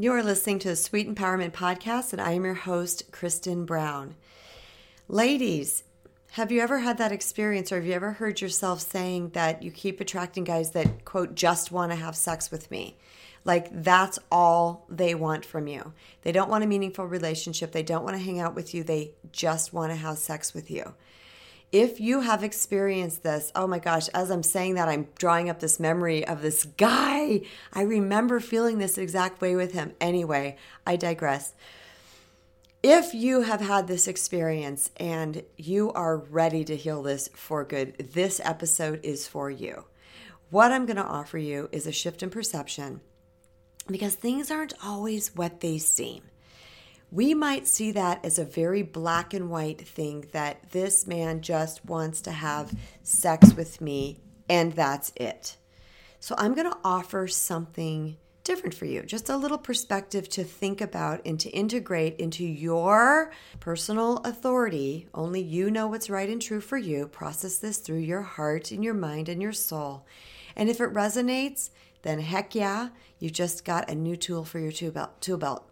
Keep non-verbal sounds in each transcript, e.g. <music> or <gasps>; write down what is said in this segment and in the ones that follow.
You are listening to the Sweet Empowerment Podcast, and I am your host, Kristen Brown. Ladies, have you ever had that experience, or have you ever heard yourself saying that you keep attracting guys that, quote, just want to have sex with me? Like that's all they want from you. They don't want a meaningful relationship. They don't want to hang out with you. They just want to have sex with you. If you have experienced this, oh my gosh, as I'm saying that, I'm drawing up this memory of this guy. I remember feeling this exact way with him. Anyway, I digress. If you have had this experience and you are ready to heal this for good, this episode is for you. What I'm going to offer you is a shift in perception because things aren't always what they seem. We might see that as a very black and white thing that this man just wants to have sex with me and that's it. So I'm going to offer something different for you, just a little perspective to think about and to integrate into your personal authority. Only you know what's right and true for you. Process this through your heart and your mind and your soul. And if it resonates, then heck yeah, you just got a new tool for your tool belt. Belt.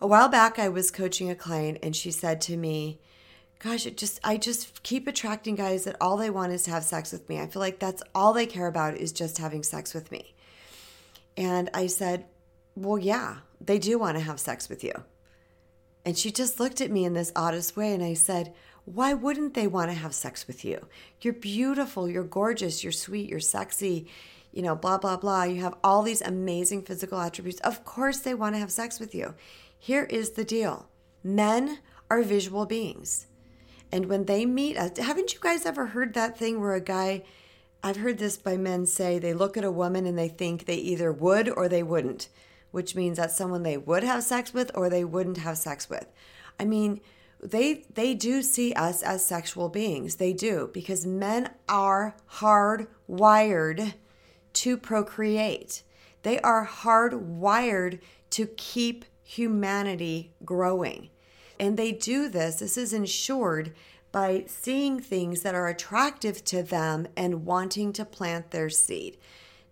A while back, I was coaching a client, and she said to me, "Gosh, it just I just keep attracting guys that all they want is to have sex with me. I feel like that's all they care about is just having sex with me." And I said, "Well, yeah, they do want to have sex with you." And she just looked at me in this oddest way, and I said, why wouldn't they want to have sex with you? You're beautiful, you're gorgeous, you're sweet, you're sexy, you know, blah, blah, blah. You have all these amazing physical attributes. Of course, they want to have sex with you. Here is the deal men are visual beings. And when they meet us, haven't you guys ever heard that thing where a guy, I've heard this by men say, they look at a woman and they think they either would or they wouldn't, which means that's someone they would have sex with or they wouldn't have sex with. I mean, they they do see us as sexual beings. They do because men are hardwired to procreate. They are hardwired to keep humanity growing. And they do this, this is ensured by seeing things that are attractive to them and wanting to plant their seed.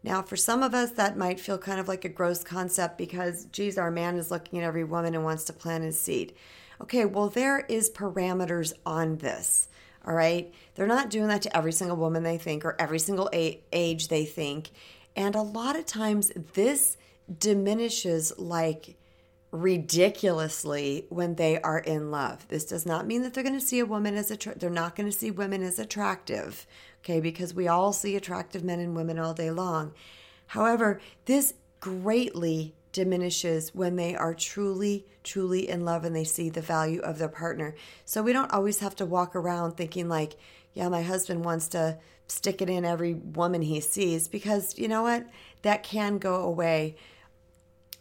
Now, for some of us, that might feel kind of like a gross concept because, geez, our man is looking at every woman and wants to plant his seed. Okay, well, there is parameters on this. All right. They're not doing that to every single woman they think or every single age they think. And a lot of times this diminishes like ridiculously when they are in love. This does not mean that they're going to see a woman as a they're not going to see women as attractive, okay? Because we all see attractive men and women all day long. However, this greatly diminishes when they are truly, truly in love and they see the value of their partner. So we don't always have to walk around thinking, like, yeah, my husband wants to stick it in every woman he sees, because you know what? That can go away.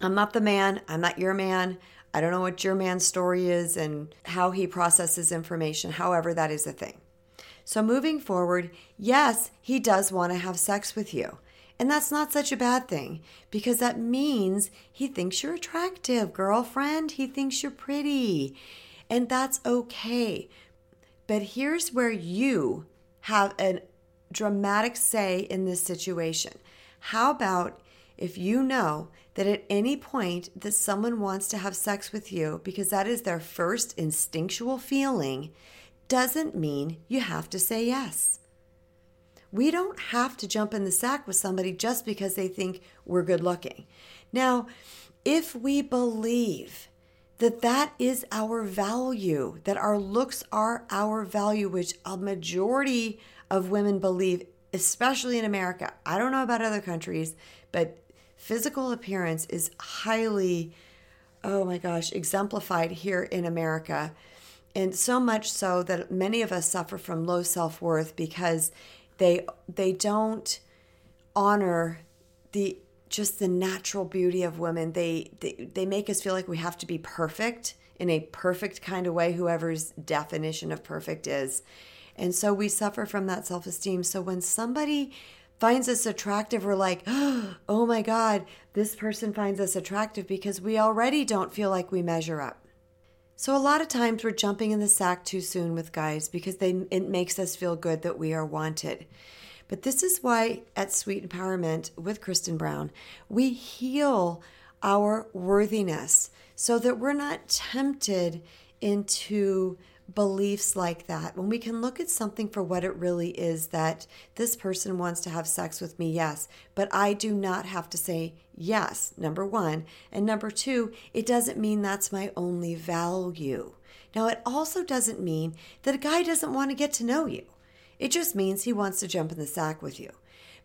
I'm not the man, I'm not your man. I don't know what your man's story is and how he processes information. However, that is a thing. So, moving forward, yes, he does want to have sex with you. And that's not such a bad thing because that means he thinks you're attractive, girlfriend. He thinks you're pretty. And that's okay. But here's where you have a dramatic say in this situation. How about if you know that at any point that someone wants to have sex with you because that is their first instinctual feeling, doesn't mean you have to say yes. We don't have to jump in the sack with somebody just because they think we're good looking. Now, if we believe that that is our value, that our looks are our value, which a majority of women believe, especially in America. I don't know about other countries, but physical appearance is highly, oh my gosh, exemplified here in America. And so much so that many of us suffer from low self worth because they they don't honor the just the natural beauty of women. They, they they make us feel like we have to be perfect in a perfect kind of way, whoever's definition of perfect is. And so we suffer from that self-esteem. So when somebody finds us attractive, we're like, <gasps> oh my God, this person finds us attractive because we already don't feel like we measure up. So a lot of times we're jumping in the sack too soon with guys because they it makes us feel good that we are wanted. But this is why at Sweet Empowerment with Kristen Brown, we heal our worthiness so that we're not tempted into beliefs like that, when we can look at something for what it really is that this person wants to have sex with me, yes, but I do not have to say yes, number one. And number two, it doesn't mean that's my only value. Now, it also doesn't mean that a guy doesn't want to get to know you. It just means he wants to jump in the sack with you.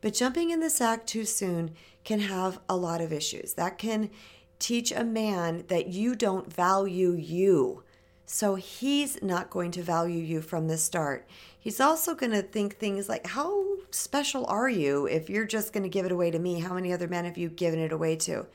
But jumping in the sack too soon can have a lot of issues. That can teach a man that you don't value you so he's not going to value you from the start. He's also going to think things like, How special are you if you're just going to give it away to me? How many other men have you given it away to?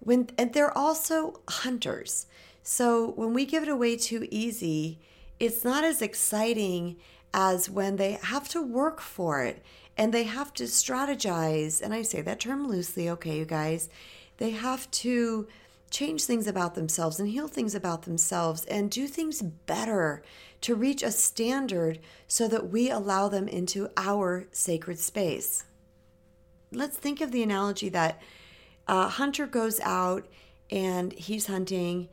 When and they're also hunters. So when we give it away too easy, it's not as exciting as when they have to work for it and they have to strategize. And I say that term loosely, okay, you guys. They have to change things about themselves and heal things about themselves and do things better to reach a standard so that we allow them into our sacred space. Let's think of the analogy that a hunter goes out and he's hunting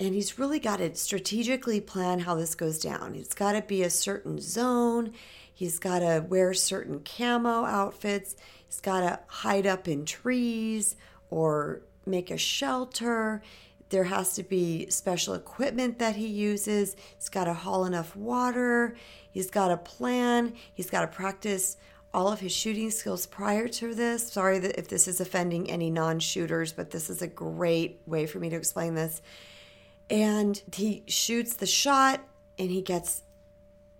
and he's really got to strategically plan how this goes down. He's got to be a certain zone. He's got to wear certain camo outfits. He's got to hide up in trees or make a shelter. There has to be special equipment that he uses. He's got to haul enough water. He's got a plan. He's got to practice all of his shooting skills prior to this. Sorry if this is offending any non shooters, but this is a great way for me to explain this. And he shoots the shot and he gets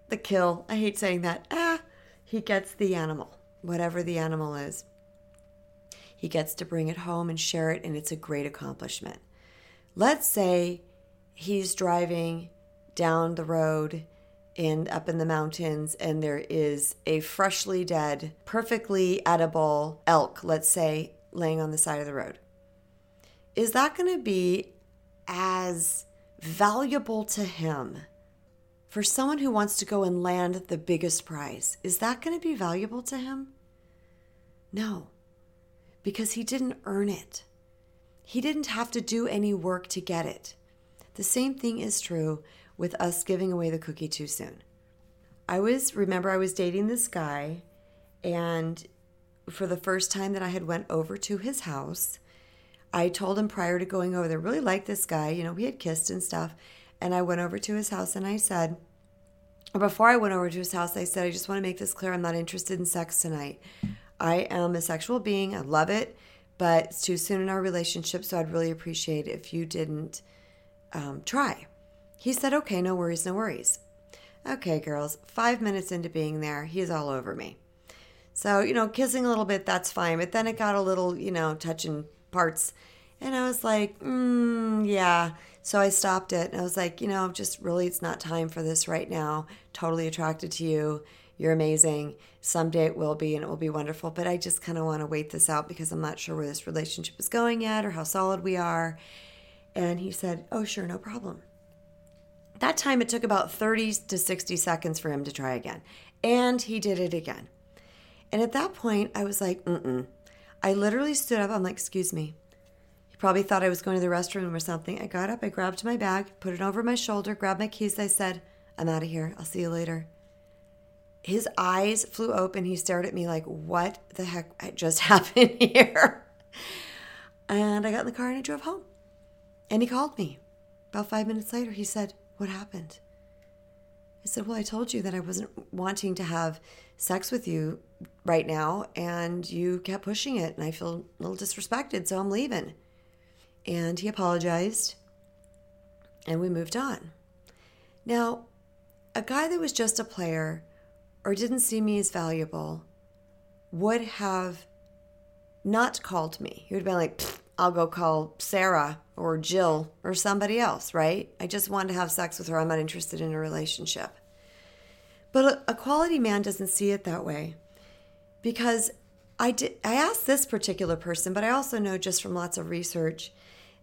the kill. I hate saying that. Ah, he gets the animal, whatever the animal is. He gets to bring it home and share it, and it's a great accomplishment. Let's say he's driving down the road and up in the mountains, and there is a freshly dead, perfectly edible elk, let's say, laying on the side of the road. Is that going to be as valuable to him for someone who wants to go and land the biggest prize? Is that going to be valuable to him? No because he didn't earn it. He didn't have to do any work to get it. The same thing is true with us giving away the cookie too soon. I was remember I was dating this guy and for the first time that I had went over to his house, I told him prior to going over there, really liked this guy, you know, we had kissed and stuff. And I went over to his house and I said, before I went over to his house, I said, I just want to make this clear. I'm not interested in sex tonight. I am a sexual being. I love it, but it's too soon in our relationship. So I'd really appreciate if you didn't um, try. He said, okay, no worries, no worries. Okay, girls, five minutes into being there, he's all over me. So, you know, kissing a little bit, that's fine. But then it got a little, you know, touching parts. And I was like, mm, yeah. So I stopped it. And I was like, you know, just really, it's not time for this right now. Totally attracted to you. You're amazing. Someday it will be and it will be wonderful. But I just kind of want to wait this out because I'm not sure where this relationship is going yet or how solid we are. And he said, Oh, sure, no problem. That time it took about 30 to 60 seconds for him to try again. And he did it again. And at that point, I was like, mm mm. I literally stood up. I'm like, Excuse me. He probably thought I was going to the restroom or something. I got up, I grabbed my bag, put it over my shoulder, grabbed my keys. I said, I'm out of here. I'll see you later his eyes flew open. He stared at me like, what the heck <laughs> just happened here? And I got in the car and I drove home. And he called me. About five minutes later, he said, What happened? I said, Well, I told you that I wasn't wanting to have sex with you right now, and you kept pushing it, and I feel a little disrespected, so I'm leaving. And he apologized, and we moved on. Now, a guy that was just a player or didn't see me as valuable would have not called me. He would have been like, I'll go call Sarah or Jill or somebody else, right? I just want to have sex with her. I'm not interested in a relationship. But a quality man doesn't see it that way because I did I asked this particular person, but I also know just from lots of research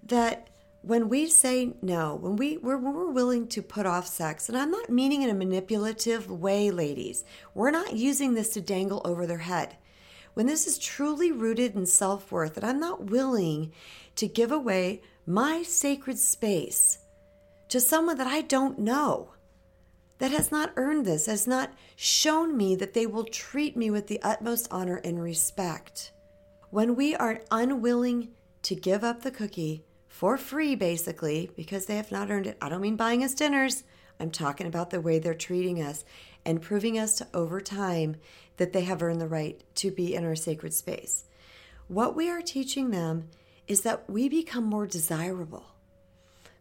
that when we say no, when we we're, we're willing to put off sex, and I'm not meaning in a manipulative way, ladies. We're not using this to dangle over their head. when this is truly rooted in self worth, that I'm not willing to give away my sacred space to someone that I don't know, that has not earned this, has not shown me that they will treat me with the utmost honor and respect. When we are unwilling to give up the cookie for free, basically, because they have not earned it, I don't mean buying us dinners. I'm talking about the way they're treating us and proving us to over time that they have earned the right to be in our sacred space. What we are teaching them is that we become more desirable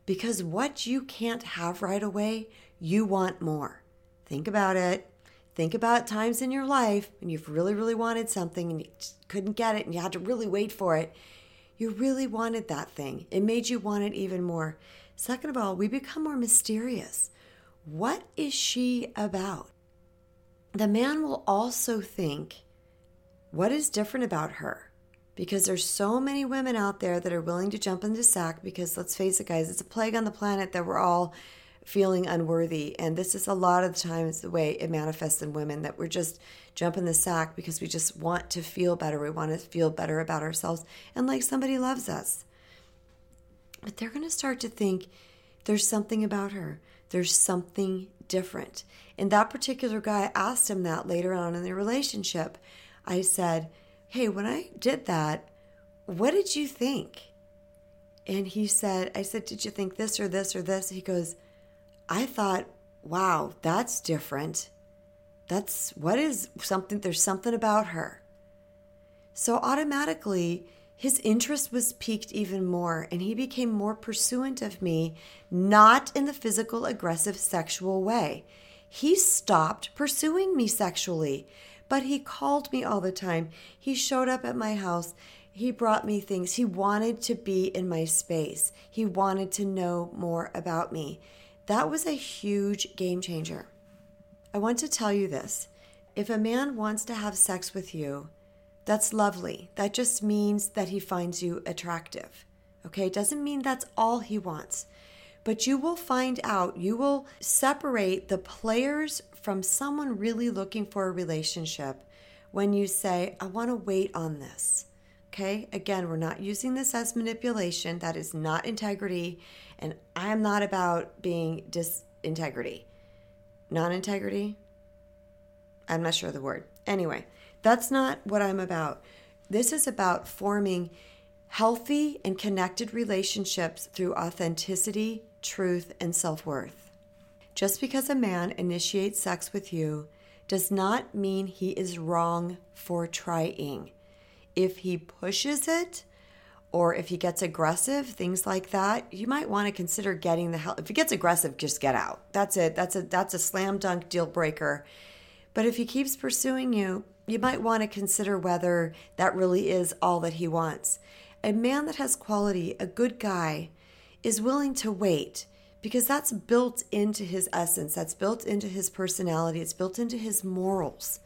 because what you can't have right away, you want more. Think about it. Think about times in your life when you've really, really wanted something and you couldn't get it and you had to really wait for it. You really wanted that thing. It made you want it even more. Second of all, we become more mysterious. What is she about? The man will also think, what is different about her? because there's so many women out there that are willing to jump into sack because let's face it guys it's a plague on the planet that we're all feeling unworthy. And this is a lot of the times the way it manifests in women that we're just jumping the sack because we just want to feel better. We want to feel better about ourselves. And like somebody loves us. But they're going to start to think there's something about her. There's something different. And that particular guy asked him that later on in the relationship. I said Hey, when I did that, what did you think? And he said, I said, Did you think this or this or this? He goes, I thought, wow, that's different. That's what is something, there's something about her. So automatically, his interest was piqued even more, and he became more pursuant of me, not in the physical, aggressive, sexual way. He stopped pursuing me sexually but he called me all the time. He showed up at my house. He brought me things. He wanted to be in my space. He wanted to know more about me. That was a huge game changer. I want to tell you this. If a man wants to have sex with you, that's lovely. That just means that he finds you attractive. Okay? It doesn't mean that's all he wants. But you will find out, you will separate the players from someone really looking for a relationship when you say, I want to wait on this. Okay, again, we're not using this as manipulation. That is not integrity. And I'm not about being disintegrity. Non integrity? I'm not sure of the word. Anyway, that's not what I'm about. This is about forming healthy and connected relationships through authenticity, truth, and self worth. Just because a man initiates sex with you does not mean he is wrong for trying. If he pushes it, or if he gets aggressive, things like that, you might want to consider getting the help. If he gets aggressive, just get out. That's it. That's a that's a slam dunk deal breaker. But if he keeps pursuing you, you might want to consider whether that really is all that he wants. A man that has quality, a good guy, is willing to wait because that's built into his essence, that's built into his personality, it's built into his morals.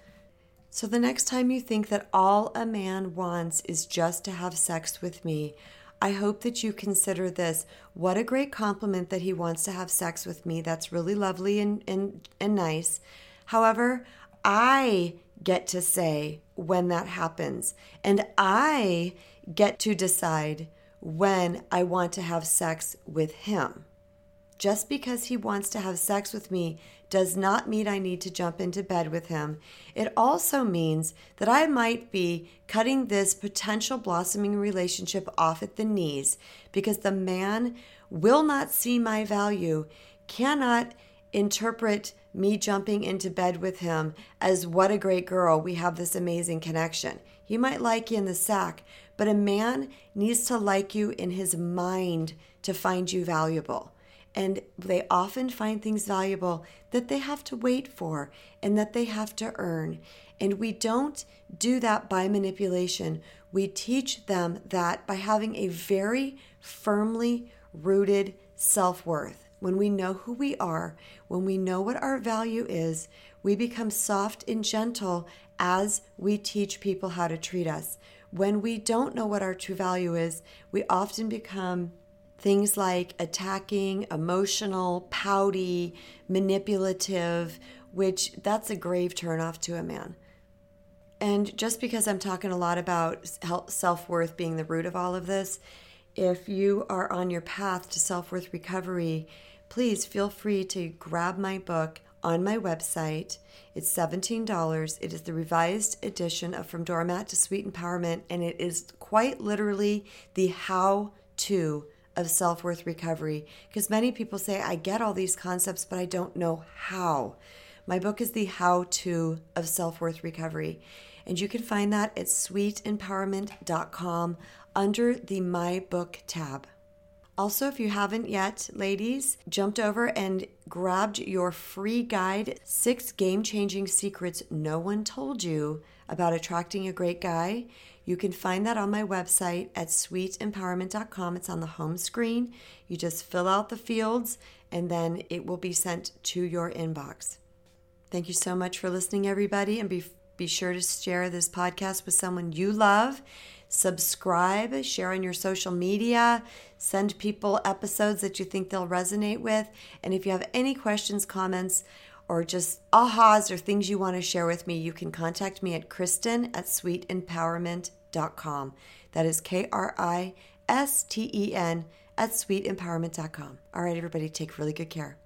So the next time you think that all a man wants is just to have sex with me, I hope that you consider this. What a great compliment that he wants to have sex with me. That's really lovely and, and, and nice. However, I get to say when that happens, and I get to decide when I want to have sex with him. Just because he wants to have sex with me does not mean I need to jump into bed with him. It also means that I might be cutting this potential blossoming relationship off at the knees because the man will not see my value, cannot interpret me jumping into bed with him as what a great girl, we have this amazing connection. He might like you in the sack, but a man needs to like you in his mind to find you valuable and they often find things valuable that they have to wait for and that they have to earn. And we don't do that by manipulation. We teach them that by having a very firmly rooted self worth. When we know who we are, when we know what our value is, we become soft and gentle as we teach people how to treat us. When we don't know what our true value is, we often become Things like attacking, emotional, pouty, manipulative, which that's a grave turnoff to a man. And just because I'm talking a lot about self worth being the root of all of this, if you are on your path to self worth recovery, please feel free to grab my book on my website. It's $17. It is the revised edition of From Doormat to Sweet Empowerment, and it is quite literally the how to of self worth recovery. Because many people say, I get all these concepts, but I don't know how. My book is the how to of self worth recovery. And you can find that at sweetempowerment.com under the My Book tab. Also, if you haven't yet, ladies, jumped over and grabbed your free guide, Six Game Changing Secrets No One Told You About Attracting a Great Guy, you can find that on my website at sweetempowerment.com. It's on the home screen. You just fill out the fields and then it will be sent to your inbox. Thank you so much for listening, everybody, and be, be sure to share this podcast with someone you love subscribe, share on your social media, send people episodes that you think they'll resonate with. And if you have any questions, comments, or just ahas or things you want to share with me, you can contact me at Kristen at sweetempowerment.com. That is K R I S T E N at sweetempowerment.com. All right, everybody, take really good care.